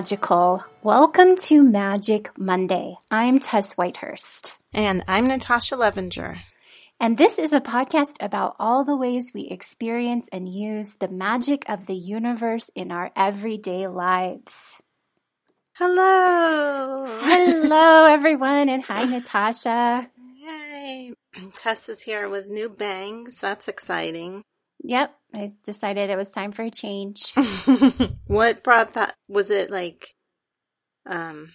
magical. Welcome to Magic Monday. I'm Tess Whitehurst. And I'm Natasha Levenger. And this is a podcast about all the ways we experience and use the magic of the universe in our everyday lives. Hello. Hello, everyone. And hi, Natasha. Yay. Tess is here with new bangs. That's exciting. Yep. I decided it was time for a change. what brought that? Was it like, um,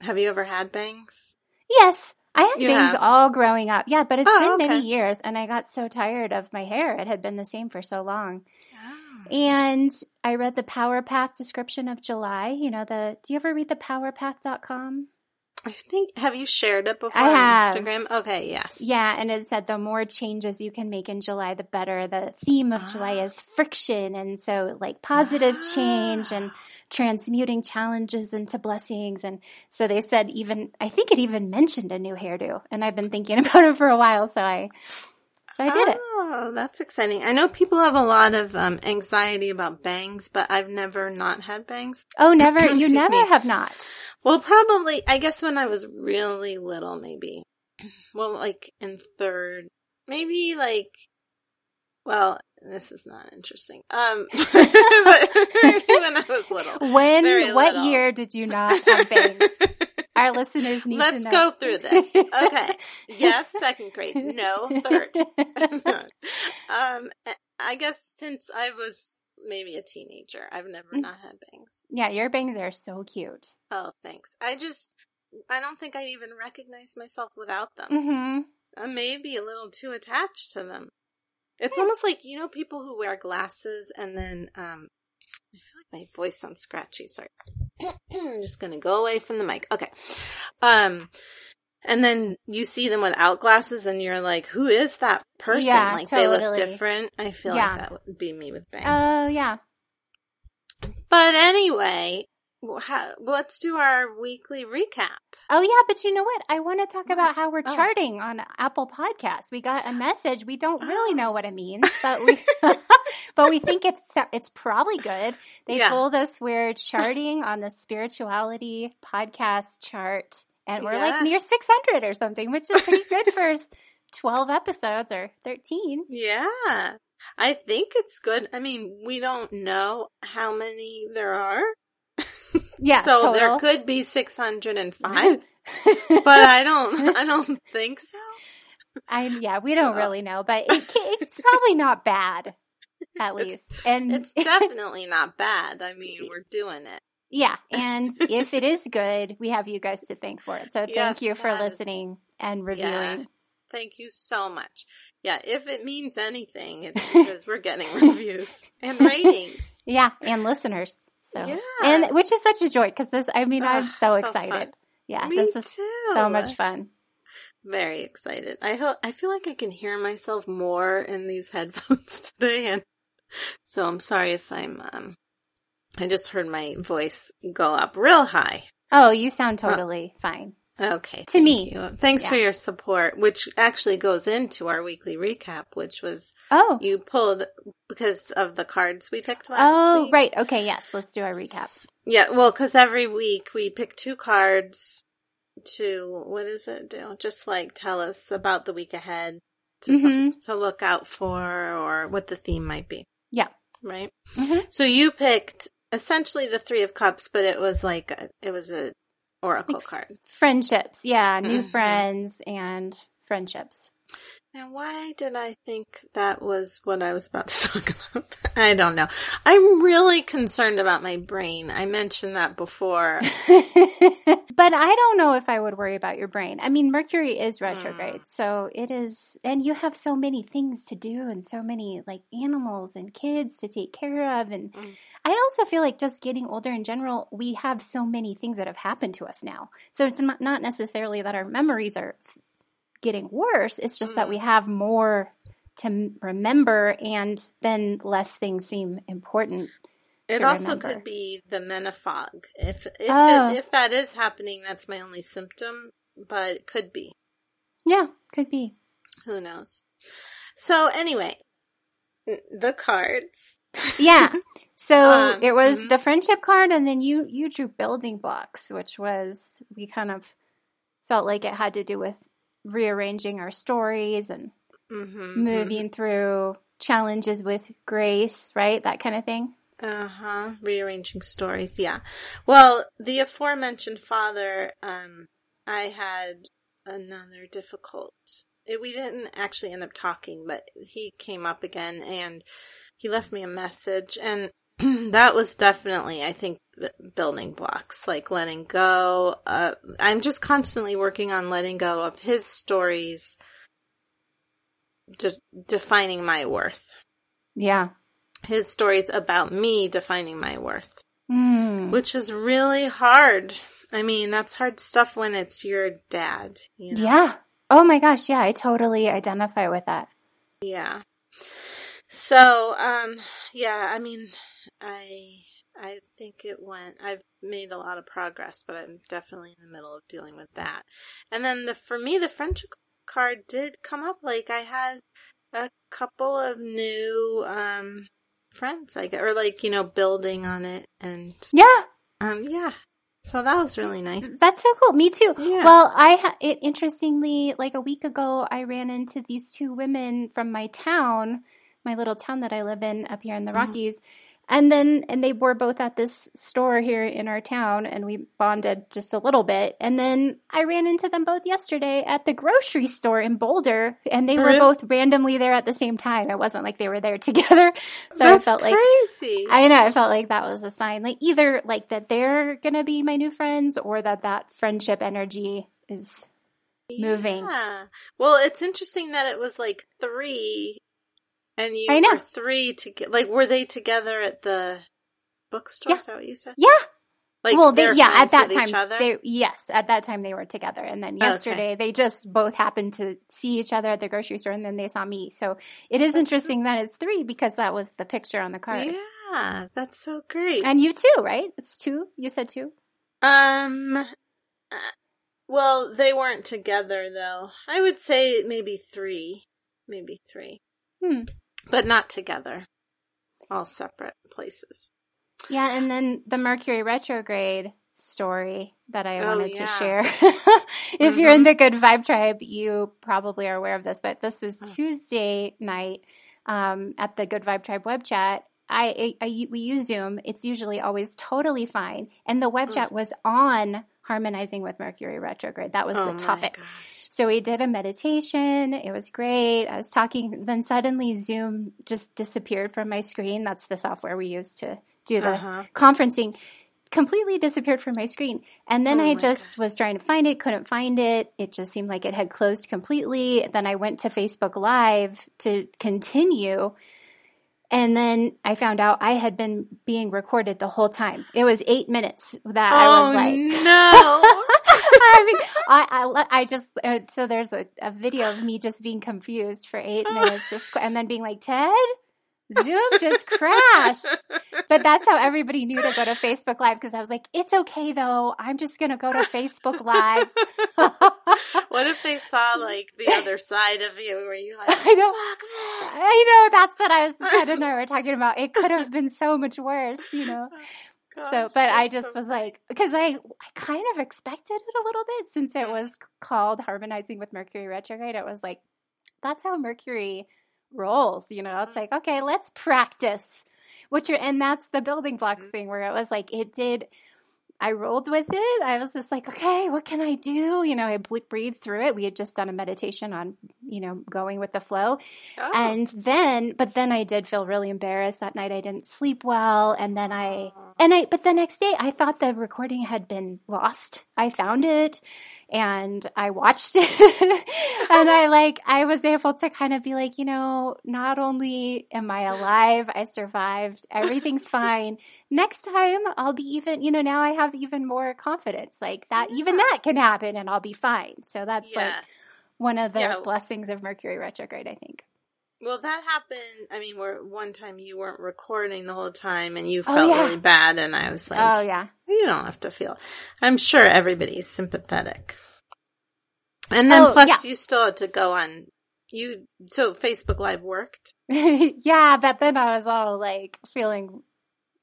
have you ever had bangs? Yes. I had You bangs have? all growing up. Yeah, but it's Oh, been many years and I got so tired of my hair. It had been the same for so long. Oh. And I read the Power Path description of July. You know, the do you ever read the powerpath.com? I think, have you shared it before I on have. Instagram? Okay, yes. Yeah, and it said the more changes you can make in July, the better. The theme of July Ah. is friction. And so, like, positive change and transmuting challenges into blessings. And so they said, even, I think it even mentioned a new hairdo. And I've been thinking about it for a while. So I, so I did it. Oh, that's exciting. I know people have a lot of um, anxiety about bangs, but I've never not had bangs. Oh, never, you never me. have not. Well, probably, I guess when I was really little, maybe. Well, like in third, maybe like, well, this is not interesting. Um, but when I was little. When, what little. year did you not have bangs? Our listeners need Let's to know. go through this. Okay. Yes, second grade. No, third. um, I guess since I was maybe a teenager, I've never Mm. not had bangs. yeah, your bangs are so cute. Oh, thanks. I just, I don't think I'd even recognize myself without them. hmm I may be a little too attached to them. It's almost like, you know, people who wear glasses and then, um, I feel like my voice sounds scratchy. Sorry. I'm just to go away from the mic. Okay. Um, and then you see them without glasses and you're like, who is that person? Yeah, like they look different. I feel Yeah. like that would be me with bangs. Oh, yeah. but anyway, wh- how, let's do our weekly recap. Oh, yeah, but you know what? I want to talk about how we're Oh. charting on Apple Podcasts. We got a message. We don't really Oh. know what it means, but we but we think it's it's probably good. They Yeah. told us we're charting on the spirituality podcast chart, and we're like near 600 or something, which is pretty good for 12 episodes or 13. Yeah. I think it's good. I mean, we don't know how many there are. Yeah, so total. there could be 605, but I don't I don't think so. I yeah, we don't really know, but it, it's probably not bad, at It's- least. And It's definitely not bad. I mean, we're doing it. yeah, and if it is good, we have you guys to thank for it. So thank Yes, you for yes. listening and reviewing. Yeah. Thank you so much. Yeah, if it means anything, it's because we're getting reviews and ratings. Yeah, and listeners. So Yeah. and which is such a joy because this. I mean, I'm so so excited. fun. Yeah, Me this is too. so much fun. Very excited. I hope I feel like I can hear myself more in these headphones today and so I'm sorry if I'm um I just heard my voice go up real high. Oh, you sound totally fine. Okay. To thank me. you. Thanks for your support, which actually goes into our weekly recap, which was Oh, you pulled because of the cards we picked last oh, week. right. Okay, yes. Let's do our recap. Yeah, well, because every week we pick two cards to what does it do? Just like tell us about the week ahead to some, to look out for or what the theme might be. Yeah. Right. Mhm. So you picked essentially the Three of Cups, but it was like a, it was a oracle Like- card. Friendships. Yeah, new Mhm. friends and friendships. Now, why did I think that was what I was about to talk about? I don't know. I'm really concerned about my brain. I mentioned that before. but I don't know if I would worry about your brain. I mean, Mercury is retrograde, so it is, and you have so many things to do and so many like animals and kids to take care of. And Mm. I also feel like just getting older in general, we have so many things that have happened to us now. So it's not not necessarily that our memories are getting worse, it's just that we Mm. have more to m- remember and then less things seem important. It also remember. could be the menopause. If if Oh. if that is happening, that's my only symptom, but it could be. Yeah, could be. Who knows? So anyway, the cards. Yeah. So Um, it was mhm. the friendship card, and then you you drew building blocks, which was we kind of felt like it had to do with rearranging our stories and Mm-hmm. moving through challenges with grace, right? That kind of thing. Uh huh. Rearranging stories. Yeah. Well, the aforementioned father, um, I had another difficult. It, we didn't actually end up talking, but he came up again and he left me a message, and that was definitely, I think, building blocks, like letting go. Uh, I'm just constantly working on letting go of his stories, de- defining my worth Yeah. his stories about me defining my worth, Mm. which is really hard. I mean, that's hard stuff when it's your dad. You know? Yeah. Oh my gosh. Yeah. I totally identify with that. Yeah. So, um, yeah, I mean, I, I think it went, I've made a lot of progress, but I'm definitely in the middle of dealing with that. And then the, for me, the friendship card did come up. Like I had a couple of new, um, friends, I guess, or like, you know, building on it and, Yeah. um, yeah. So that was really nice. That's so cool. Me too. Yeah. Well, I ha- it interestingly, like a week ago, I ran into these two women from my town, my little town that I live in up here in the Mhm. Rockies. And then, and they were both at this store here in our town, and we bonded just a little bit. And then I ran into them both yesterday at the grocery store in Boulder, and they were both randomly there at the same time. It wasn't like they were there together. So That's I felt like. I know. I felt like that was a sign, like either like that they're gonna be my new friends, or that that friendship energy is. moving. Yeah. Well, it's interesting that it was like three, and you I know. were three to get. Like, were they together at the bookstore? Yeah. Is that what you said? Yeah. Like, well, they yeah. At that time, they yes. At that time, they were together, and then Okay. yesterday they just both happened to see each other at the grocery store, and then they saw me. So it is That's so- interesting that it's three because that was the picture on the card. Yeah, that's so great. And you too, right? It's two. You said two. um, uh, well, they weren't together though. I would say maybe three, maybe three, Hmm. But not together. All separate places. Yeah, and then the Mercury retrograde story that I Oh, wanted yeah. to share. if you're in Mhm. the Good Vibe Tribe, you probably are aware of this, but this was Oh. Tuesday night um, at the Good Vibe Tribe web chat. I, I, I- we use Zoom. It's usually always totally fine, and the web Mm. chat was on harmonizing with Mercury retrograde. That was oh the topic. So we did a meditation. It was great. I was talking, then suddenly Zoom just disappeared from my screen. That's the software we use to do the Uh-huh. conferencing. Completely disappeared from my screen. And then Oh I just was trying to find it, couldn't find it. It just seemed like it had closed completely. Then I went to Facebook Live to continue. And then I found out I had been being recorded the whole time. It was eight minutes that I Oh was like, no! I mean, I, I, I just, uh, so there's a, a video of me just being confused for eight minutes, just, and then being like, Ted, Zoom just crashed. But that's how everybody knew to go to Facebook Live because I was like, it's okay though. I'm just going to go to Facebook Live. what if they saw like the other side of you where you like I know. fuck this? I know that's what I was, Ted and I were talking about. It could have been so much worse, you know? so, but I just so was like, because I, I kind of expected it a little bit since it was called harmonizing with Mercury retrograde. It was like, that's how Mercury rolls, you know? It's like, okay, let's practice. Which are, and that's the building blocks Mhm. thing where it was like, it did, I rolled with it. I was just like, okay, what can I do? You know, I breathed through it. We had just done a meditation on, you know, going with the flow. Oh. And then, but then I did feel really embarrassed that night. I didn't sleep well. And then I, Oh. and I, but the next day I thought the recording had been lost. I found it and I watched it and I like, I was able to kind of be like, you know, not only am I alive, I survived, everything's fine. Next time I'll be even, you know, now I have even more confidence like that, even that can happen and I'll be fine. So that's like one of the Yeah. blessings of Mercury retrograde, I think. Well, that happened. I mean, where one time you weren't recording the whole time and you Oh, felt yeah. really bad, and I was like, oh yeah. you don't have to feel. I'm sure everybody's sympathetic. And then Oh, plus yeah. you still had to go on you so Facebook Live worked. yeah, but then I was all like feeling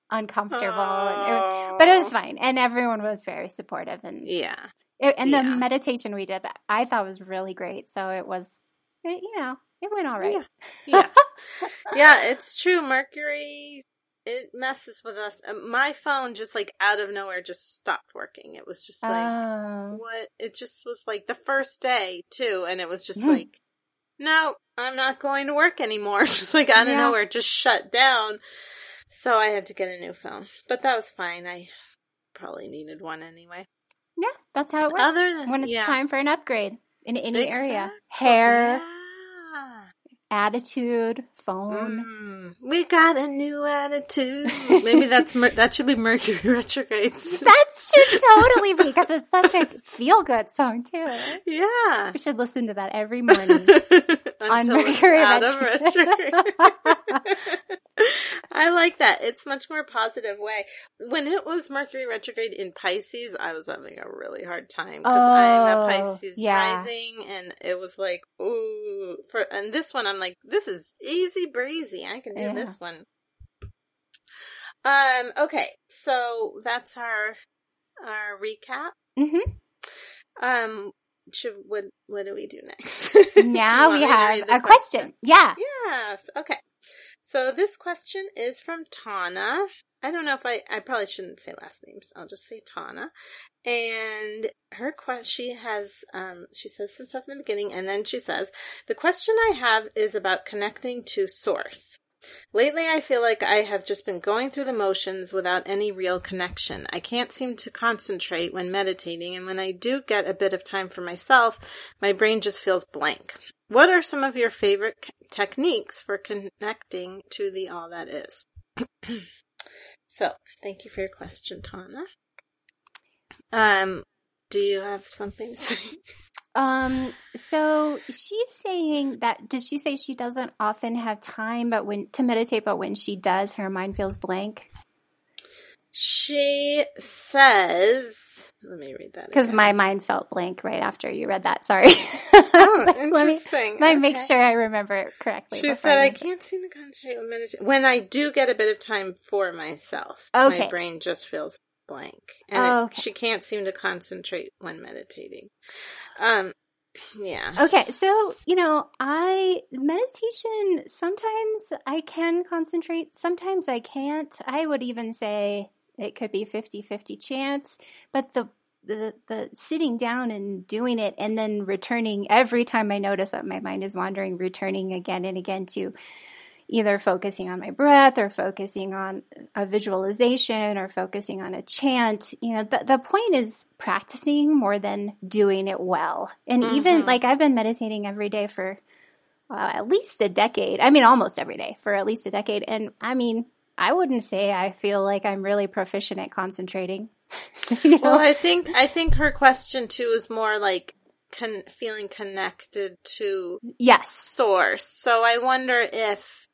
uncomfortable, and it, but it was fine, and everyone was very supportive, and Yeah. it, and the Yeah. meditation we did, I thought was really great. So it was, it, you know, it went all right. Yeah. yeah, it's true. Mercury, it messes with us. My phone just like out of nowhere just stopped working. It was just like, Oh. what? It just was like the first day too. And it was just Hmm. like, no, I'm not going to work anymore. just like out of Yeah. nowhere, it just shut down. So I had to get a new phone. But that was fine. I probably needed one anyway. yeah, that's how it works. Other than when it's yeah. time for an upgrade in any area, hair, Yeah. attitude, phone. Mm, we got a new attitude. Maybe that's that should be Mercury retrogrades. That should totally be because it's such a feel good song too. yeah. We should listen to that every morning. Until it's Mercury out of retrograde. retrograde. I like that. It's much more positive way. When it was Mercury retrograde in Pisces, I was having a really hard time because I'm a Oh, Pisces yeah. rising, and it was like, ooh, for and this one, I'm like, this is easy breezy. I can do Yeah. this one. Um. Okay. So that's our our recap. hmm Um. Should what what do we do next? Now we have a question. Yeah. Yes. Okay. So this question is from Tana. I don't know if I, I probably shouldn't say last names. I'll just say Tana. And her question, she has, um, she says some stuff in the beginning and then she says, the question I have is about connecting to source. Lately, I feel like I have just been going through the motions without any real connection. I can't seem to concentrate when meditating, and when I do get a bit of time for myself, my brain just feels blank. What are some of your favorite c- techniques for connecting to the all that is? so, thank you for your question, Tana. Um, do you have something to say? Um, so she's saying that did she say she doesn't often have time but when to meditate but when she does her mind feels blank? She says, let me read that. Because my mind felt blank right after you read that. Sorry. Oh, let me interesting. let me make Okay. sure I remember it correctly. She said, I can't seem to concentrate when. When I do get a bit of time for myself, my brain just feels blank. And Oh, it- she can't seem to concentrate when meditating. Um, yeah. Okay, so you know, I meditation sometimes I can concentrate, sometimes I can't. I would even say it could be 50-50 chance, but the the the sitting down and doing it and then returning every time I notice that my mind is wandering, returning again and again to either focusing on my breath or focusing on a visualization or focusing on a chant. You know, the, the point is practicing more than doing it well. And even Mhm. like I've been meditating every day for uh, at least a decade. I mean, almost every day for at least a decade. And I mean, I wouldn't say I feel like I'm really proficient at concentrating. you know? Well, I think I think her question too is more like con- feeling connected to yes. source. So I wonder if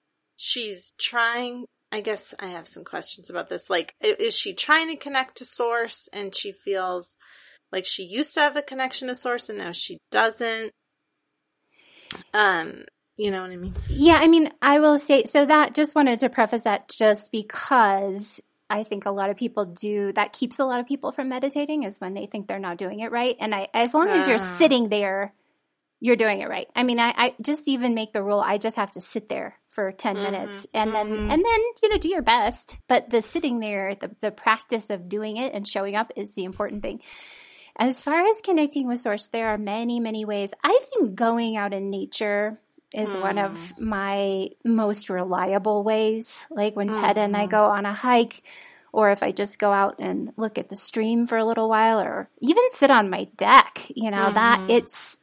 she's trying. I guess I have some questions about this. Like, is she trying to connect to source and she feels like she used to have a connection to source and now she doesn't? Um, you know what I mean? Yeah, I mean, I will say so that just wanted to preface that just because I think a lot of people do that keeps a lot of people from meditating is when they think they're not doing it right. And I as long as you're Ah. sitting there, you're doing it right. I mean, I, I just even make the rule I just have to sit there for 10 Mhm, minutes and then mhm. and then you know do your best. But the sitting there, the the practice of doing it and showing up is the important thing. As far as connecting with source, there are many, many ways. I think going out in nature is one of my most reliable ways. Like when Ted and I Mhm. go on a hike, or if I just go out and look at the stream for a little while, or even sit on my deck, you know, that Mhm. it's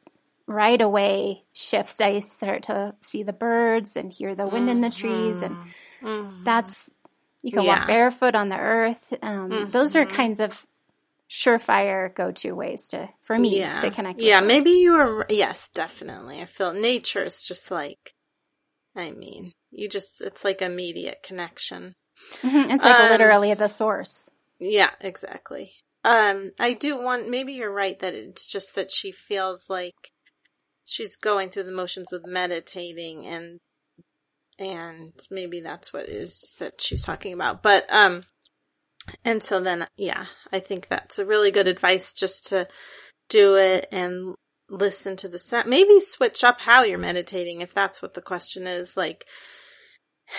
right away shifts. I start to see the birds and hear the wind in the trees, and Mhm. that's you can Yeah. walk barefoot on the earth. Um, Those are Mhm. kinds of surefire go-to ways to for me yeah. to connect. with Yeah, maybe you are. Yes, definitely. I feel nature is just like. I mean, you just, it's like immediate connection. Mhm, It's like Um, literally the source. Yeah, exactly. Um, I do want, maybe you're right that it's just that she feels like she's going through the motions with meditating and and maybe that's what is that she's talking about. But um and so then yeah, I think that's a really good advice just to do it and listen to the sound. Maybe switch up how you're meditating if that's what the question is. Like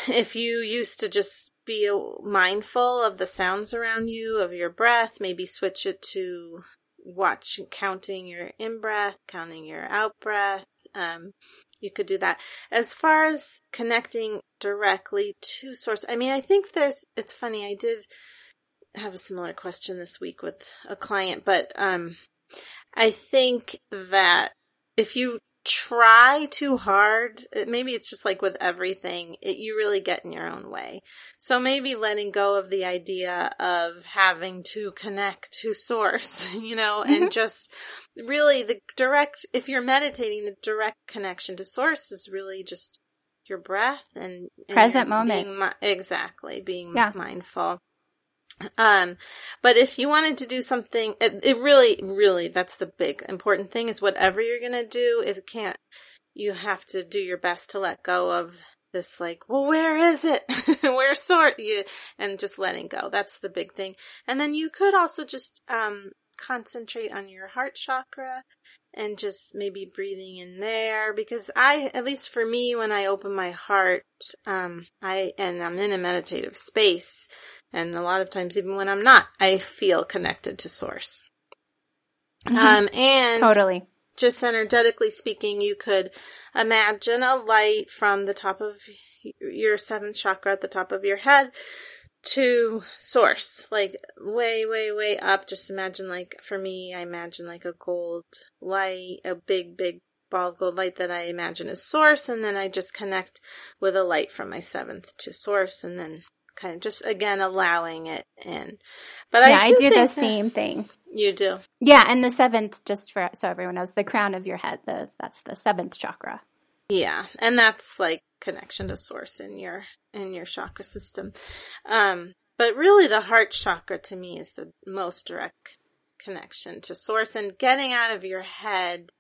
if you used to just be mindful of the sounds around you, of your breath, maybe switch it to watch counting your in breath, counting your out breath. Um, you could do that. As far as connecting directly to source, I mean, I think there's, it's funny, I did have a similar question this week with a client, but, um, I think that if you try too hard, maybe it's just like with everything, it, you really get in your own way. So maybe letting go of the idea of having to connect to source, you know, mm-hmm. and just really the direct, if you're meditating, the direct connection to source is really just your breath and, and present moment. Being, exactly. Being yeah. mindful. Um, but if you wanted to do something, it, it, really, really, that's the big important thing is whatever you're going to do, it can't, you have to do your best to let go of this like, well, where is it? where sort you, and just letting go. That's the big thing. And then you could also just, um, concentrate on your heart chakra and just maybe breathing in there because I, at least for me, when I open my heart, um, I, and I'm in a meditative space, and a lot of times, even when I'm not, I feel connected to source. Mm-hmm. Um, and totally. Just energetically speaking, you could imagine a light from the top of your seventh chakra at the top of your head to source, like way, way, way up. Just imagine like, for me, I imagine like a gold light, a big, big ball of gold light that I imagine is source. And then I just connect with a light from my seventh to source and then kind of just again allowing it in. But yeah, I do, I do the same thing. You do, yeah. And the seventh, just for so everyone knows, the crown of your head. The that's the seventh chakra. Yeah, and that's like connection to source in your in your chakra system. Um, but really, the heart chakra to me is the most direct connection to source and getting out of your head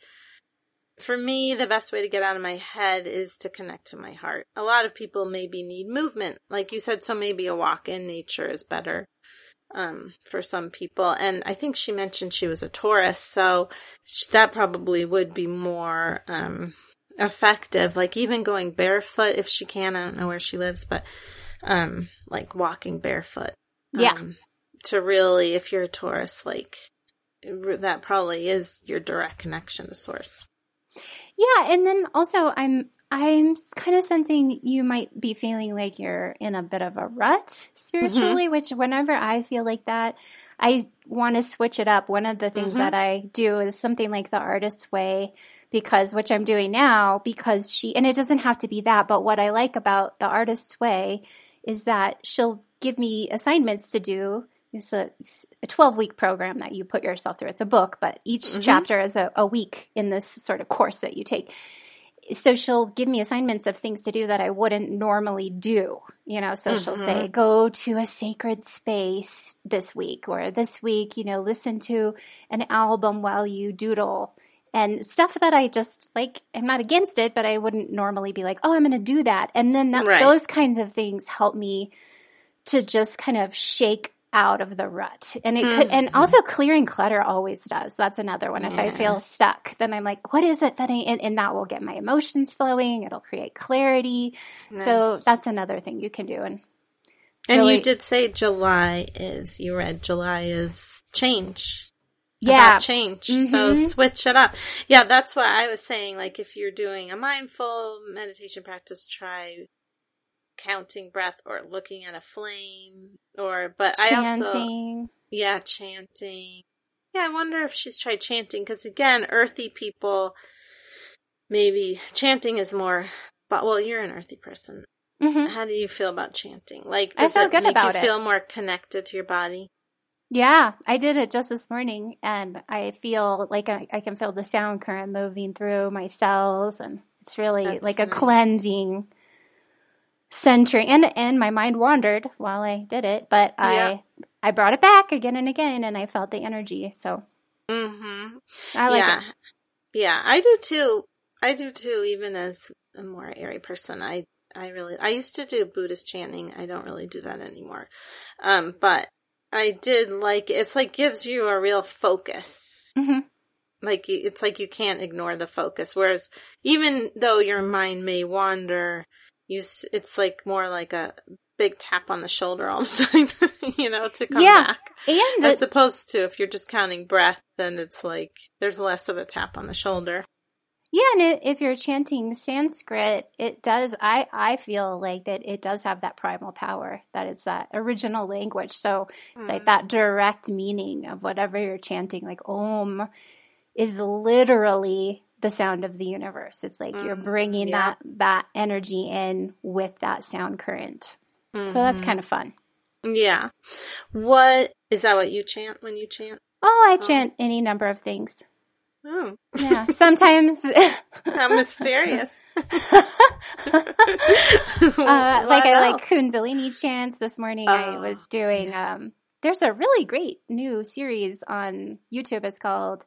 for me, the best way to get out of my head is to connect to my heart. A lot of people maybe need movement. Like you said, so maybe a walk in nature is better um, for some people. And I think she mentioned she was a Taurus, so that probably would be more um, effective. Like even going barefoot if she can. I don't know where she lives, but um, like walking barefoot. Yeah. Um, to really, if you're a Taurus, like that probably is your direct connection to source. Yeah, and then also I'm I'm kind of sensing you might be feeling like you're in a bit of a rut spiritually, mm-hmm. which whenever I feel like that, I want to switch it up. One of the things mm-hmm. that I do is something like the artist's way because which I'm doing now because she and it doesn't have to be that, but what I like about the artist's way is that she'll give me assignments to do it's a, a 12 week program that you put yourself through. It's a book, but each mm-hmm. chapter is a, a week in this sort of course that you take. So she'll give me assignments of things to do that I wouldn't normally do, you know. So mm-hmm. she'll say, mm-hmm. go to a sacred space this week, or this week, you know, listen to an album while you doodle and stuff that I just like, I'm not against it, but I wouldn't normally be like, oh, I'm going to do that. And then that, right. those kinds of things help me to just kind of shake out of the rut. And it could, and mm-hmm. also clearing clutter always does. That's another one. If. I feel stuck, then I'm like, what is it that I, and, and that will get my emotions flowing. It'll create clarity. Nice. So that's another thing you can do. And, and you did say July is, you read July is change. Yeah. change. Mm-hmm. So switch it up. Yeah. That's why I was saying, like, if you're doing a mindful meditation practice, try counting breath or looking at a flame or but chanting. I also yeah chanting. Yeah I wonder if she's tried chanting because again earthy people maybe chanting is more but well you're an earthy person. Mm-hmm. how do you feel about chanting? Like I feel good about it. Do you feel more connected to your body? Yeah, I did it just this morning, and I feel like I, I can feel the sound current moving through my cells, and it's really That's like a cleansing centering and and my mind wandered while I did it, but yeah. I I brought it back again and again and I felt the energy. So mm-hmm. I like yeah. it. Yeah, I do too. I do too, even as a more airy person. I, I really, I used to do Buddhist chanting. I don't really do that anymore. Um, but I did like, it's like gives you a real focus. hmm Like it's like you can't ignore the focus. Whereas even though your mind may wander, you, it's like more like a big tap on the shoulder all the time, you know, to come Yeah. back. And As the, opposed to if you're just counting breath, then it's like there's less of a tap on the shoulder. yeah, and it, if you're chanting Sanskrit, it does. I I feel like that it does have that primal power. That it's that original language. So it's like mm. that direct meaning of whatever you're chanting. Like Om is literally the sound of the universe. It's like you're Mm, bringing yeah. that that energy in with that sound current. So that's Mhm. kind of fun. Yeah. What is that? What you chant when you chant? Oh, I Oh. chant any number of things. Oh, Yeah, sometimes. how mysterious. uh, like I like Kundalini chants. This morning I Oh, was doing. Um, there's a really great new series on YouTube. It's called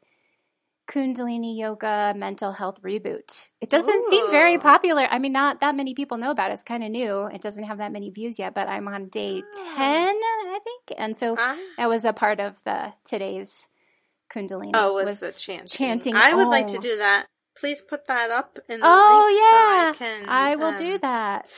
Kundalini Yoga Mental Health Reboot. It doesn't seem very popular. I mean, not that many people know about it. It's kind of new. It doesn't have that many views yet, but I'm on day Ah. 10, I think. And so Ah. I was a part of the today's Kundalini. Oh, was was the chanting? chanting I would like to do that. Please put that up in the Oh, link yeah. so I can. I will do um, that.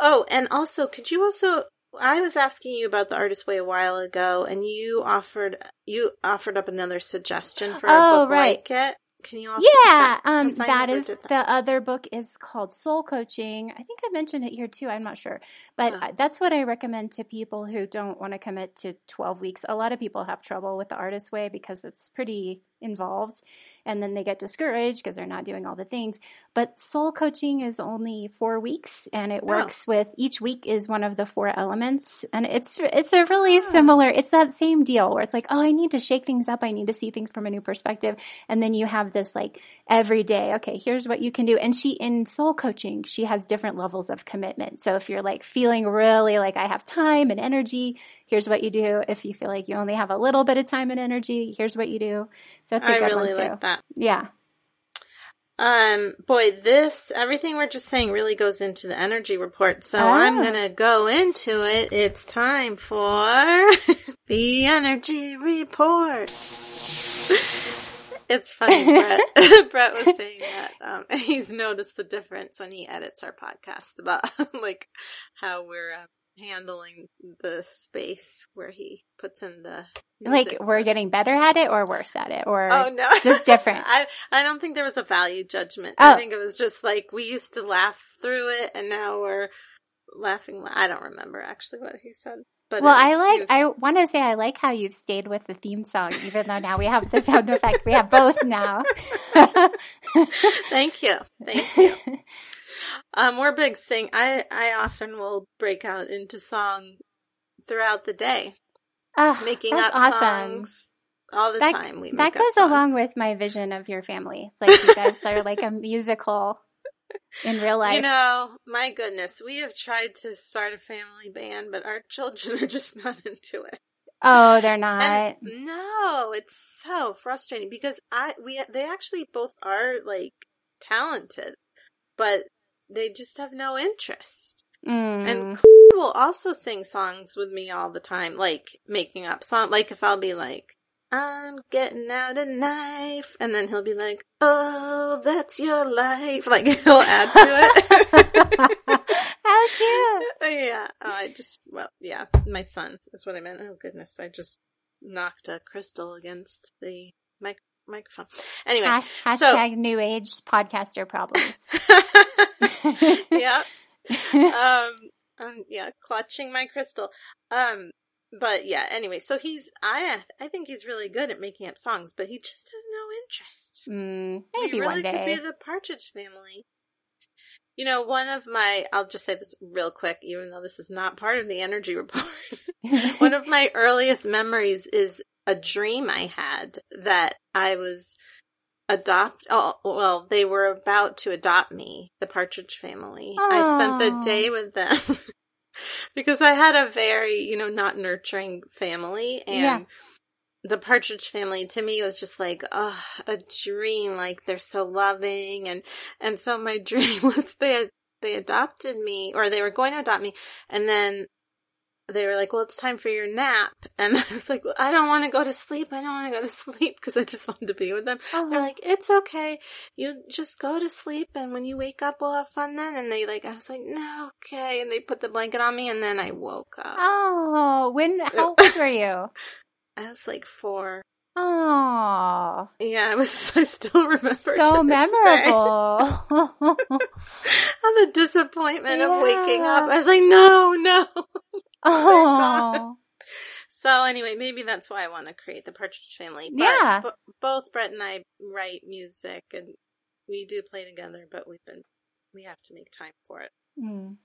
Oh, and also, could you also? I was asking you about the artist way a while ago, and you offered you offered up another suggestion for a Oh, book right. like it. Can you also? Yeah, that? um, 'Cause I that is that. the other book is called Soul Coaching. I think I mentioned it here too. I'm not sure, but uh, that's what I recommend to people who don't want to commit to 12 weeks. A lot of people have trouble with the artist way because it's pretty involved, and then they get discouraged because they're not doing all the things. But Soul Coaching is only four weeks, and it Oh. works with each week is one of the four elements, and it's it's a really similar. It's that same deal where it's like, oh, I need to shake things up. I need to see things from a new perspective, and then you have this like every day okay here's what you can do and she in soul coaching she has different levels of commitment so if you're like feeling really like i have time and energy here's what you do if you feel like you only have a little bit of time and energy here's what you do so it's a I good really one too like that. yeah Um, boy, this everything we're just saying really goes into the energy report. So I'm Ah. gonna go into it. It's time for the energy report. It's funny, Brett. Brett was saying that um, he's noticed the difference when he edits our podcast about like how we're uh, handling the space where he puts in the like we're getting better at it or worse at it or Oh no, just different. I I don't think there was a value judgment. Oh. I think it was just like we used to laugh through it, and now we're laughing. la- I don't remember actually what he said, but well, it I like. was- I want to say I like how you've stayed with the theme song, even though now we have the sound effect. We have both now. Thank you, thank you. Um, we're big sing. I I often will break out into song throughout the day, Ah, making up awesome. songs all the That, time. We that make up goes along with my vision of your family. It's like you guys are like a musical in real life. You know, my goodness, we have tried to start a family band, but our children are just not into it. oh, they're not. And no, it's so frustrating because I we they actually both are like talented, but they just have no interest. Mm. And will also sing songs with me all the time, like making up song. Like if I'll be like, "I'm getting out a knife," and then he'll be like, "Oh, that's your life." Like he'll add to it. How cute. yeah, oh, I just well, yeah, my son is what I meant. Oh goodness, I just knocked a crystal against the mic- microphone. Anyway, Hash- so- hashtag new age podcaster problems. yeah, um, um, yeah, clutching my crystal. Um, but yeah, anyway, so he's I I think he's really good at making up songs, but he just has no interest. Mm, maybe really one could be day. the Partridge Family. You know, one of my I'll just say this real quick, even though this is not part of the energy report. one of my earliest memories is a dream I had that I was adopt oh well they were about to adopt me the partridge family i spent the day with them because i had a very you know not nurturing family and Yeah. the Partridge family to me was just like, oh, a dream. Like they're so loving. And, and so my dream was they had, they adopted me or they were going to adopt me. And then they were like, well, it's time for your nap. And I was like, well, I don't want to go to sleep. I don't want to go to sleep because I just wanted to be with them. Oh. They're like, it's okay. You just go to sleep. And when you wake up, we'll have fun then. And they like, I was like, no, okay. And they put the blanket on me and then I woke up. Oh, when, how old were you? I was like four. Oh, Yeah, I was, I still remember. so memorable. memorable. the disappointment of waking up. I was like, no, no. Oh, So anyway, maybe that's why I want to create the Partridge Family. But Yeah. bo- both Brett and I write music, and we do play together. But we've been we have to make time for it. Mm.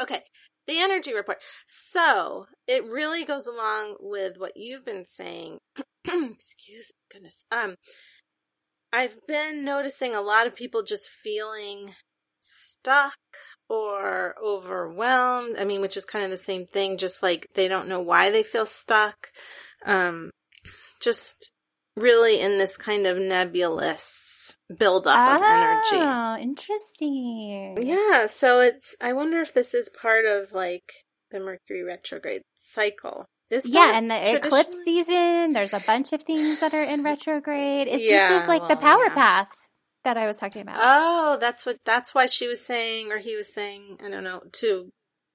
Okay, the energy report. So it really goes along with what you've been saying. Excuse me. goodness. Um, I've been noticing a lot of people just feeling stuck or overwhelmed. I mean, which is kind of the same thing. Just like they don't know why they feel stuck. Um, just really in this kind of nebulous buildup of energy. Oh, interesting. Yeah, so it's I wonder if this is part of like the Mercury retrograde cycle. Is Yeah, and the eclipse season, there's a bunch of things that are in retrograde. It's, this is like the power yeah. path that I was talking about. Oh, that's what that's why she was saying or he was saying, I don't know, to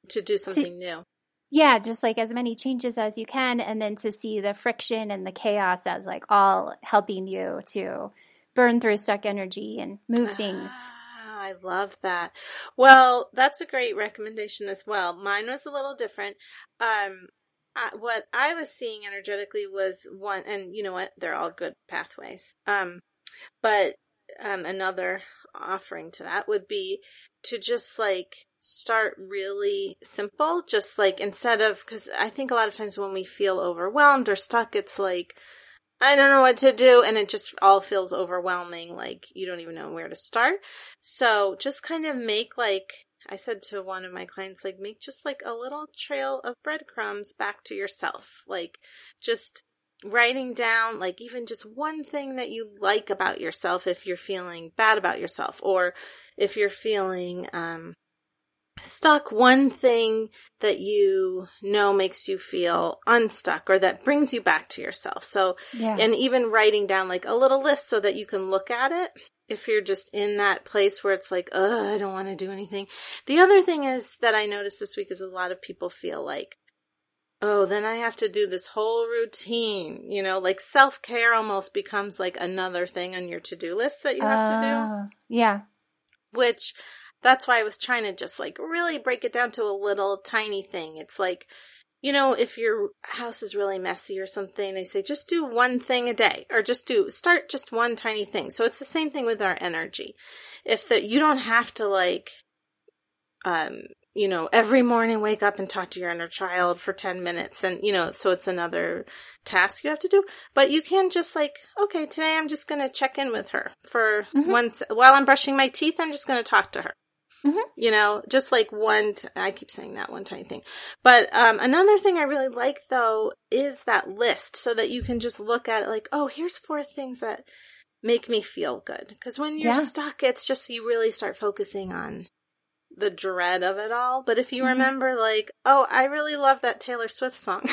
to do something new. yeah, just like as many changes as you can, and then to see the friction and the chaos as like all helping you to burn through stuck energy and move things. Ah, I love that. Well, that's a great recommendation as well. Mine was a little different. Um, I, what I was seeing energetically was one, and you know what? They're all good pathways. Um, but um, another offering to that would be to just like start really simple. Just like instead of, because I think a lot of times when we feel overwhelmed or stuck, it's like, I don't know what to do. And it just all feels overwhelming. Like you don't even know where to start. So just kind of make like, I said to one of my clients, like make just like a little trail of breadcrumbs back to yourself. Like just writing down like even just one thing that you like about yourself if you're feeling bad about yourself or if you're feeling um stuck one thing that you know makes you feel unstuck or that brings you back to yourself so Yeah. and even writing down like a little list so that you can look at it if you're just in that place where it's like, oh, I don't want to do anything. The other thing is that I noticed this week is a lot of people feel like, oh, then I have to do this whole routine. You know, like self care almost becomes like another thing on your to do list that you have to do. Yeah. which that's why I was trying to just like really break it down to a little tiny thing. It's like, you know, if your house is really messy or something, they say just do one thing a day or just do start just one tiny thing. So it's the same thing with our energy. If that you don't have to like um you know, every morning wake up and talk to your inner child for 10 minutes and you know, so it's another task you have to do, but you can just like, okay, today I'm just going to check in with her for Mhm. once while I'm brushing my teeth, I'm just going to talk to her. Mhm. You know, just like one, t- I keep saying that one tiny thing. But um, another thing I really like though is that list so that you can just look at it like, oh, here's four things that make me feel good. Because when you're Yeah. stuck, it's just you really start focusing on the dread of it all. But if you Mhm. remember, like, oh, I really love that Taylor Swift song.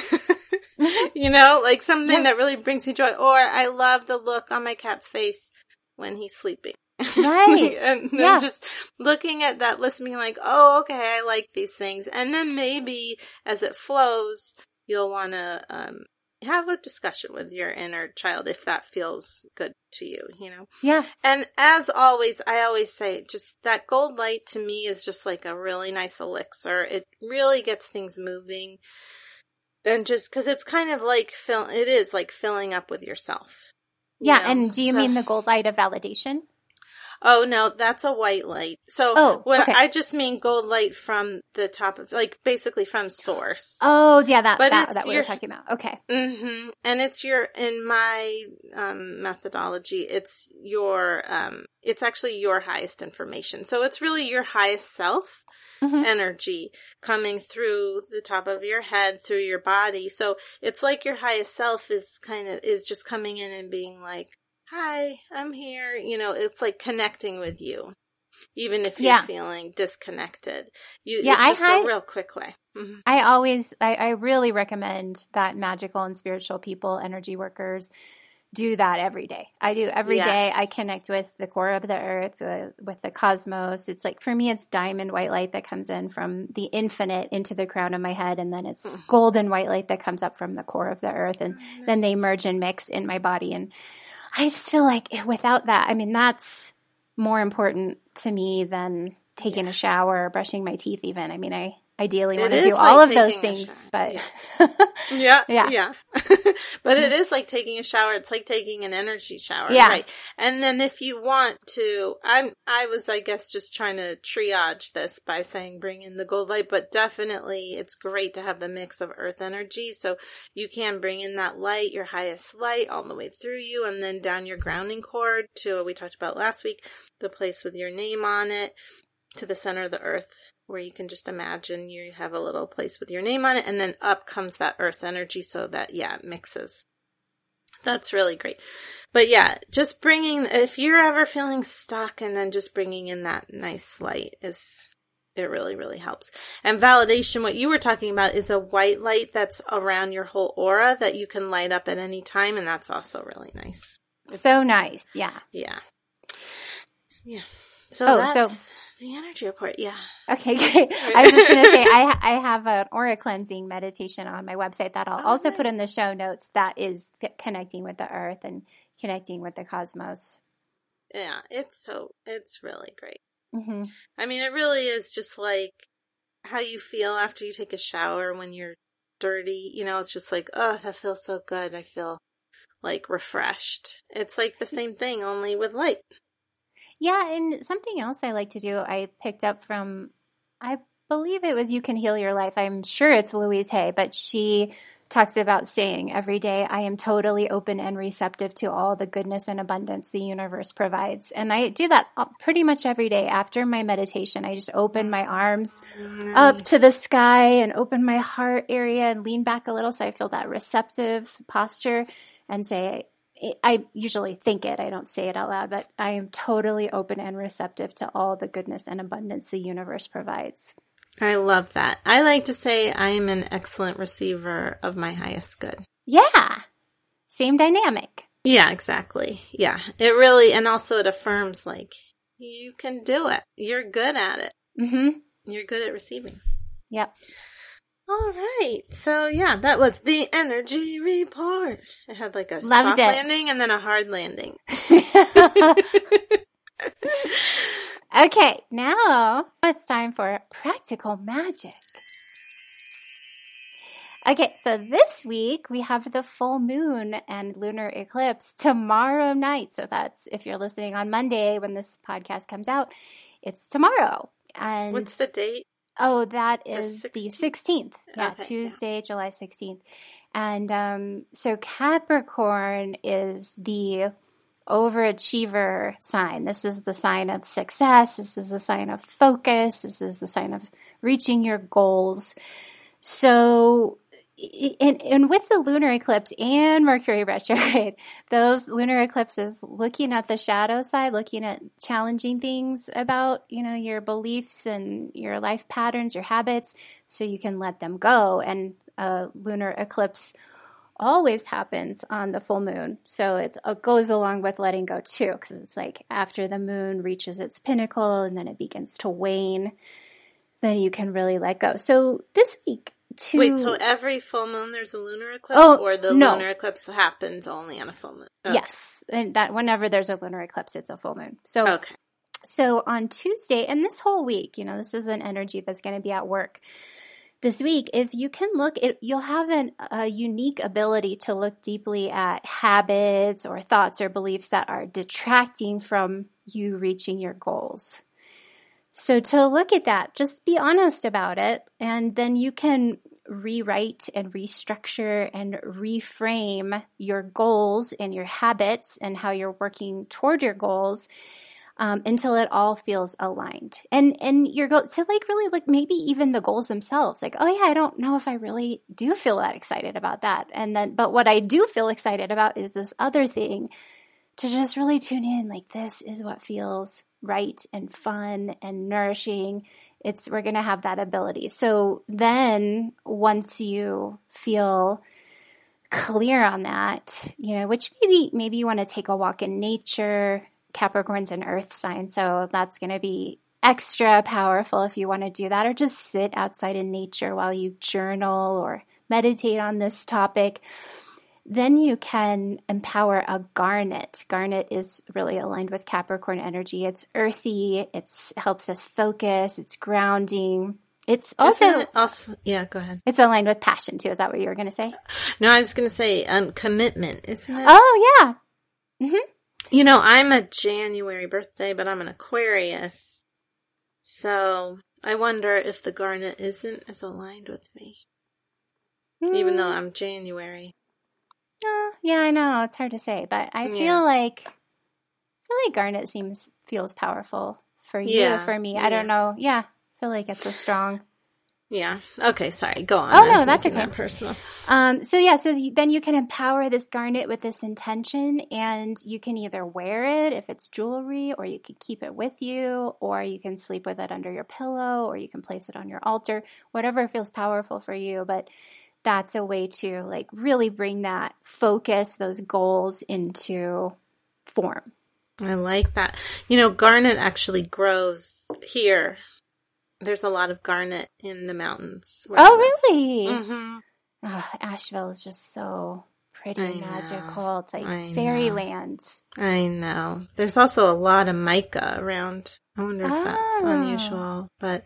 Mhm. you know, like something Yeah. that really brings me joy. Or I love the look on my cat's face when he's sleeping. Right. and then Yeah. just looking at that list, being like, oh, okay, I like these things. And then maybe as it flows, you'll want to um, have a discussion with your inner child if that feels good to you, you know? Yeah. And as always, I always say, just that gold light to me is just like a really nice elixir. It really gets things moving. And just because it's kind of like fill, it is like filling up with yourself. you Yeah. know? And do you So- mean the gold light of validation? Oh no, that's a white light. So Oh, what okay. I just mean gold light from the top of like basically from source. Oh, yeah, that But that, that we were talking about. Okay. hmm And it's your in my um, methodology, it's your um, it's actually your highest information. So it's really your highest self Mhm. energy coming through the top of your head through your body. So it's like your highest self is kind of is just coming in and being like, "Hi, I'm here." You know, it's like connecting with you. Even if you're Yeah. feeling disconnected, you Yeah, it's I had- a real quick way. hmm I always, I, I really recommend that magical and spiritual people, energy workers, do that every day. I do every day. Yes. I connect with the core of the earth, with the cosmos. It's like, for me, it's diamond white light that comes in from the infinite into the crown of my head. And then it's Mm. golden white light that comes up from the core of the earth. And then they merge and mix in my body. And I just feel like without that, I mean, that's more important to me than taking a shower or brushing my teeth even. I mean, I ideally It want to do like all of those things, but Yeah, Yeah. yeah. but it mm-hmm. is like taking a shower. It's like taking an energy shower, Yeah. right? And then if you want to, I'm, I was, I guess, just trying to triage this by saying bring in the gold light, but definitely it's great to have the mix of earth energy. So you can bring in that light, your highest light all the way through you and then down your grounding cord to what we talked about last week, the place with your name on it to the center of the earth where you can just imagine you have a little place with your name on it and then up comes that earth energy so that yeah it mixes. That's really great. But yeah just bringing if you're ever feeling stuck and then just bringing in that nice light is it really really helps. And validation what you were talking about is a white light that's around your whole aura that you can light up at any time and that's also really nice. So nice. Yeah. yeah. Yeah. So Oh, that's so- the energy report yeah Okay, great. I was just going to say, I, I have an aura cleansing meditation on my website that I'll Oh, also put in the show notes that is connecting with the earth and connecting with the cosmos. yeah it's so it's really great hmm I mean, it really is just like how you feel after you take a shower when you're dirty. You know, it's just like, oh, that feels so good. I feel like refreshed. It's like the same thing, only with light. Yeah, and something else I like to do, I picked up from, I believe it was You Can Heal Your Life. I'm sure it's Louise Hay, but she talks about saying every day, I am totally open and receptive to all the goodness and abundance the universe provides. And I do that uh, pretty much every day after my meditation. I just open my arms up to the sky and open my heart area and lean back a little so I feel that receptive posture and say, I usually think it, I don't say it out loud, but I am totally open and receptive to all the goodness and abundance the universe provides. I love that. I like to say I am an excellent receiver of my highest good. Yeah. Same dynamic. Yeah, exactly. Yeah, it really, and also it affirms like you can do it. You're good at it. Mm-hmm. You're good at receiving. Yep. All right. So yeah, that was the energy report. It had like a Loved soft it. landing and then a hard landing. okay, now it's time for practical magic. Okay, so this week we have the full moon and lunar eclipse tomorrow night. So that's if you're listening on Monday when this podcast comes out, it's tomorrow. And What's the date? Oh, that is the 16th? 16th. Yeah, Okay, yeah. Tuesday, July 16th. And um, so Capricorn is the overachiever sign. This is the sign of success. This is the sign of focus. This is the sign of reaching your goals. So, and, and with the lunar eclipse and Mercury retrograde, those lunar eclipses looking at the shadow side, looking at challenging things about, you know, your beliefs and your life patterns, your habits, so you can let them go. And a lunar eclipse always happens on the full moon. So it goes along with letting go too, because it's like after the moon reaches its pinnacle and then it begins to wane, then you can really let go. So this week, to Wait, so every full moon there's a lunar eclipse, Oh, or the no. lunar eclipse happens only on a full moon? Okay. yes, and that whenever there's a lunar eclipse, it's a full moon. So Okay. So on Tuesday and this whole week, you know, this is an energy that's going to be at work this week, if you can look, it, you'll have an, a unique ability to look deeply at habits or thoughts or beliefs that are detracting from you reaching your goals. So to look at that, just be honest about it, and then you can rewrite and restructure and reframe your goals and your habits and how you're working toward your goals um, until it all feels aligned. And and your goal to like really like maybe even the goals themselves. Like, oh yeah, I don't know if I really do feel that excited about that. And then, but what I do feel excited about is this other thing. To just really tune in, like this is what feels right and fun and nourishing. It's we're going to have that ability. So then once you feel clear on that, you know, which maybe maybe you want to take a walk in nature, Capricorn's an earth sign, so that's going to be extra powerful if you want to do that, or just sit outside in nature while you journal or meditate on this topic. Then you can empower a garnet. Garnet is really aligned with Capricorn energy. It's earthy. It helps us focus. It's grounding. It's also, it also yeah. Go ahead. It's aligned with passion too. Is that what you were going to say? No, I was going to say um, commitment, isn't it? Oh yeah. Mm-hmm. You know, I'm a January birthday, but I'm an Aquarius. So I wonder if the garnet isn't as aligned with me. Mm. Even though hmm. I'm January. Uh, yeah, I know. It's hard to say, but I feel yeah. like I feel like garnet seems feels powerful for you, yeah. for me. I don't know. Yeah. I feel like it's a strong yeah. Okay. Sorry. Go on. Oh no, that's okay. That personal. Um. So yeah. So then you can empower this garnet with this intention, and you can either wear it if it's jewelry, or you can keep it with you, or you can sleep with it under your pillow, or you can place it on your altar. Whatever feels powerful for you, but that's a way to like really bring that focus, those goals into form. I like that. You know, garnet actually grows here there's a lot of garnet in the mountains. Oh, really? Mm-hmm. Oh, Asheville is just so pretty and magical. It's like I fairyland. Know. I know. There's also a lot of mica around. I wonder if oh. that's unusual, but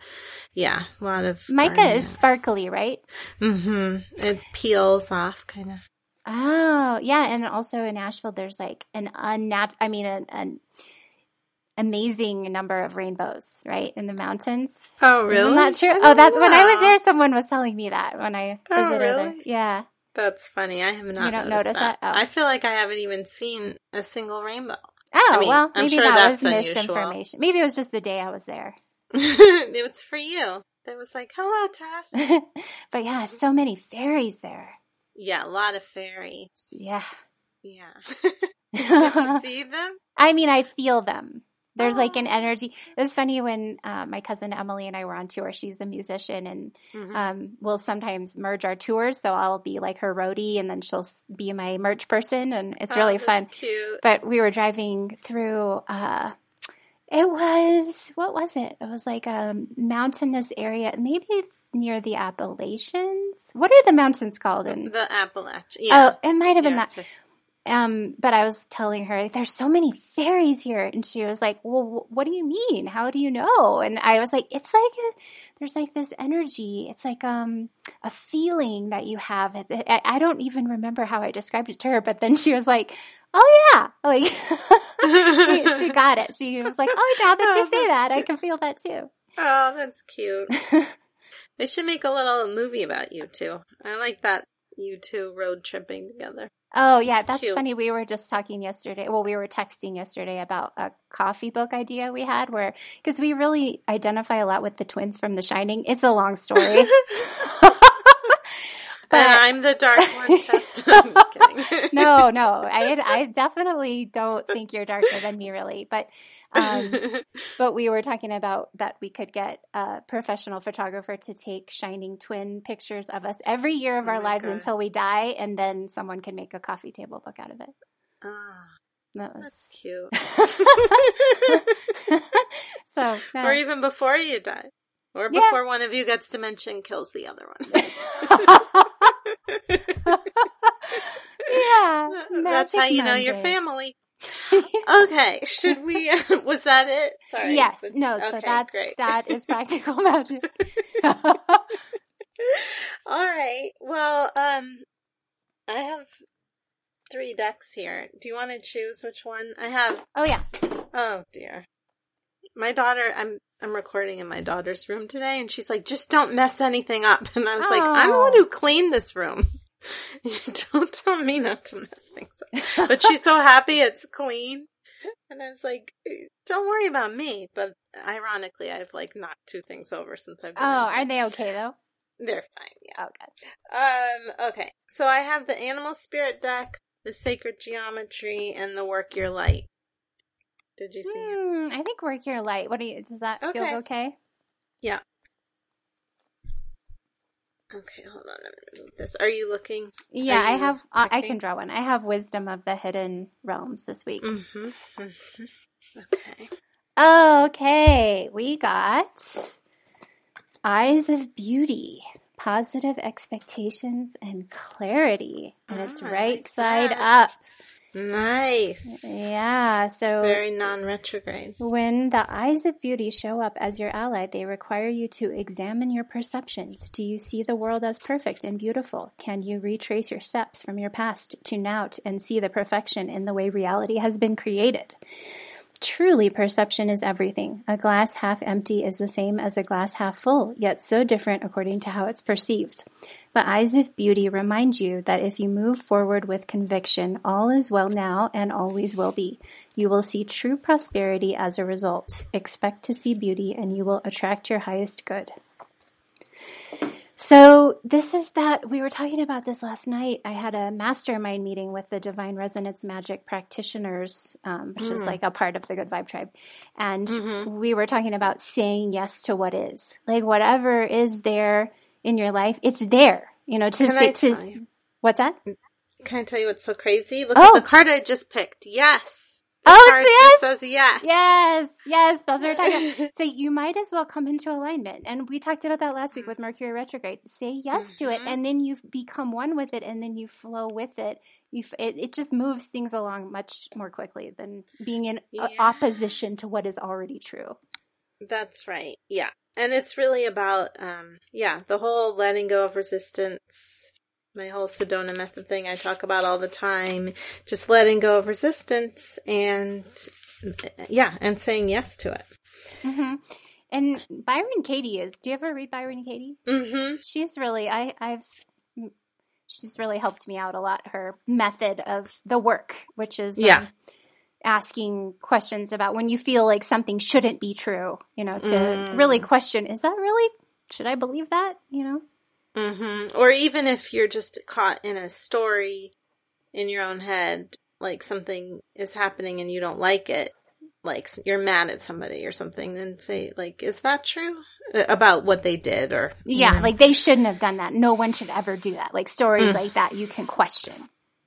yeah, a lot of mica garnet. is sparkly, right? Mm-hmm. It peels off, kind of. Oh, yeah, and also in Asheville, there's like an unnat. I mean, an, an amazing number of rainbows, right, in the mountains. Oh, really? Isn't that true? Oh, that when I was there, someone was telling me that when I oh, visited. Oh, really? There. Yeah. That's funny. I have not. You don't notice that? that? Oh. I feel like I haven't even seen a single rainbow. Oh I mean, well, maybe sure that was unusual. misinformation. Maybe it was just the day I was there. it was for you. That was like, "Hello, Tess." but yeah, so many fairies there. Yeah, a lot of fairies. Yeah. Yeah. Did you see them? I mean, I feel them. There's like an energy. It was funny when uh, my cousin Emily and I were on tour. She's the musician, and mm-hmm. um, we'll sometimes merge our tours. So I'll be like her roadie, and then she'll be my merch person, and it's oh, really fun. Cute. But we were driving through. Uh, it was what was it? It was like a mountainous area, maybe near the Appalachians. What are the mountains called? In the Appalachians. Yeah. Oh, it might have been that. Um, but I was telling her, there's so many fairies here. And she was like, well, what do you mean? How do you know? And I was like, it's like, a, there's like this energy. It's like, um, a feeling that you have. I, I don't even remember how I described it to her, but then she was like, oh yeah, like she, she got it. She was like, oh, now that you say that, I can feel that too. Oh, that's cute. they should make a little movie about you too. I like that you two road tripping together. Oh yeah, it's that's cute. funny. We were just talking yesterday. Well, we were texting yesterday about a coffee book idea we had where because we really identify a lot with the twins from The Shining. It's a long story. But I'm the dark one. Just, no, no, I I definitely don't think you're darker than me, really. But um, but we were talking about that we could get a professional photographer to take shining twin pictures of us every year of oh our lives God. until we die, and then someone can make a coffee table book out of it. Ah. That was That's cute. so, uh, or even before you die. Or before yeah. one of you gets dementia and kills the other one. Yeah. That's how you know your family. okay, should we? Uh, was that it? Sorry. Yes. Was, no. okay, so that's great. that is practical magic. All right. Well, um, I have three decks here. Do you want to choose which one? I have. Oh yeah. Oh dear. My daughter. I'm. I'm recording in my daughter's room today, and she's like, "Just don't mess anything up." And I was like, "I'm the Oh. one who cleaned this room. You don't tell me not to mess things up." But she's so happy it's clean. And I was like, "Don't worry about me." But ironically, I've like knocked two things over since I've been. Oh, are they okay though? They're fine. Yeah. Oh good. Um, okay. So I have the animal spirit deck, the sacred geometry, and the work your light. Did you see? Hmm, I think work your light. What do you? Does that Okay. feel okay? Yeah. Okay, hold on. I'm gonna move this. Are you looking? Yeah, I have. I I can draw one. I have wisdom of the hidden realms this week. Mm-hmm. hmm Okay. Okay, we got eyes of beauty, positive expectations, and clarity, and it's Oh, I right like side that. up. Nice. Yeah, so Very non-retrograde. When the eyes of beauty show up as your ally, they require you to examine your perceptions. Do you see the world as perfect and beautiful? Can you retrace your steps from your past to now and see the perfection in the way reality has been created? Truly, perception is everything. A glass half empty is the same as a glass half full, yet so different according to how it's perceived. The eyes of beauty remind you that if you move forward with conviction, all is well now and always will be. You will see true prosperity as a result. Expect to see beauty and you will attract your highest good. So, this is that we were talking about this last night. I had a mastermind meeting with the Divine Resonance Magic practitioners, um, which is like a part of the Good Vibe Tribe. And we were talking about saying yes to what is. Like, whatever is there in your life, it's there. You know, to Can say, to, you? what's that? Can I tell you what's so crazy? Look Oh. at the card I just picked. Yes. The Oh, just says yes. Yes, yes, that's what we're talking about. So you might as well come into alignment. And we talked about that last week with Mercury retrograde. Say yes to it, Mhm. and then you become one with it, and then you flow with it. You, f- it, it just moves things along much more quickly than being in uh, opposition to what is already true. That's right. Yeah. And it's really about, um, yeah, the whole letting go of resistance, my whole Sedona method thing I talk about all the time, just letting go of resistance and, yeah, and saying yes to it. hmm And Byron Katie is. Do you ever read Byron Katie? Mm-hmm. she's really I I've she's really helped me out a lot. Her method of the work, which is um, Yeah. Asking questions about when you feel like something shouldn't be true. You know, to Mm. really question: Is that really? Should I believe that? You know. Mm-hmm. Or even if you're just caught in a story in your own head, like something is happening and you don't like it, like you're mad at somebody or something, then say, like, is that true? Uh, About what they did or. Yeah, know. like they shouldn't have done that. No one should ever do that. Like stories Mm. like that, you can question.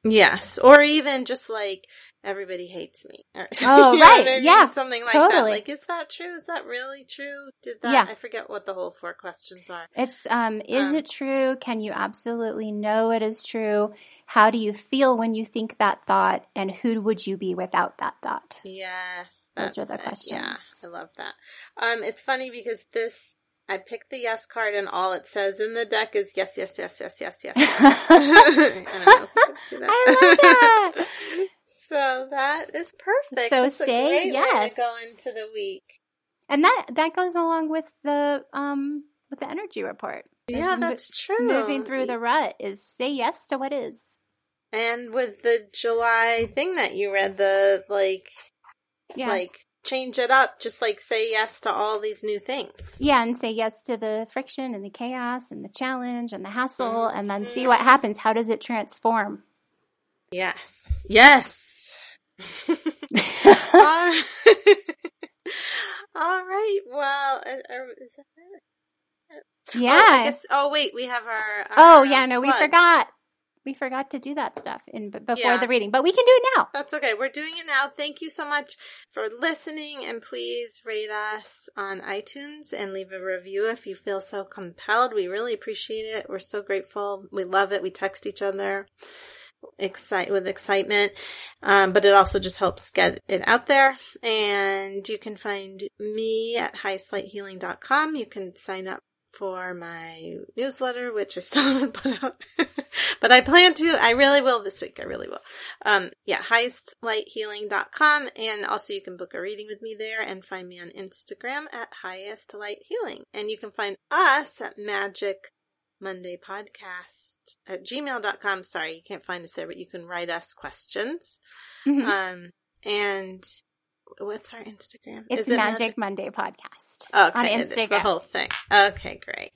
Yes, or even just like everybody hates me. Oh, right, I mean? yeah, something like that. Like, is that true? Is that really true? Did that? Yeah. I forget what the whole four questions are. It's um is Um, it true? Can you absolutely know it is true? How do you feel when you think that thought and who would you be without that thought? Yes, Those are the it. Yeah, questions. I love that. Um, it's funny because this. I picked the yes card, and all it says in the deck is yes, yes, yes, yes, yes, yes. I don't know if you can see that. I love that. So that is perfect. So a say yes. to go into the week. And that that goes along with the um with the energy report. Yeah, that's true. Moving through the rut is say yes to what is. And with the July thing that you read, the like, Yeah. like change it up, just like say yes to all these new things. yeah, and say yes to the friction and the chaos and the challenge and the hassle and then see Mhm. what happens. How does it transform? Yes, yes. all right. Well, uh, is that it? Yeah. Oh, I guess. Oh, wait. We have our. our Oh yeah, no, we forgot. We forgot to do that stuff in before Yeah. the reading, but we can do it now. That's okay. We're doing it now. Thank you so much for listening and please rate us on iTunes and leave a review if you feel so compelled. We really appreciate it. We're so grateful. We love it. We text each other excite with excitement. Um, but it also just helps get it out there. And you can find me at highestlighthealing.com. You can sign up for my newsletter, which I still haven't put out, but I plan to. I really will this week. I really will. Um, yeah, highestlighthealing.com. And also you can book a reading with me there and find me on Instagram at highestlighthealing. And you can find us at magic Monday podcast at gmail.com. Sorry, you can't find us there, but you can write us questions. Mm-hmm. Um, and what's our Instagram? It's Magic, Magic, Monday podcast. Okay, on Instagram. the whole thing. Okay, great.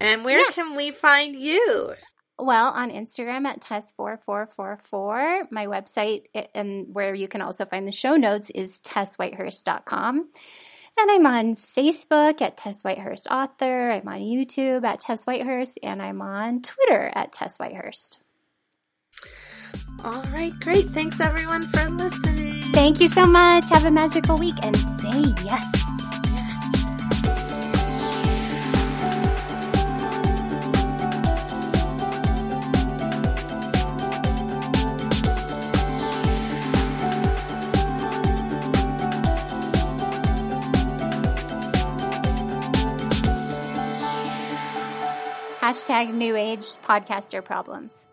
And where yeah. can we find you? Well, on Instagram at Tess4444. My website and where you can also find the show notes is tesswhitehurst.com. And I'm on Facebook at Tess Whitehurst Author. I'm on YouTube at Tess Whitehurst. And I'm on Twitter at Tess Whitehurst. All right, great. Thanks everyone for listening. Thank you so much. Have a magical week and say yes. Hashtag New Age Podcaster Problems.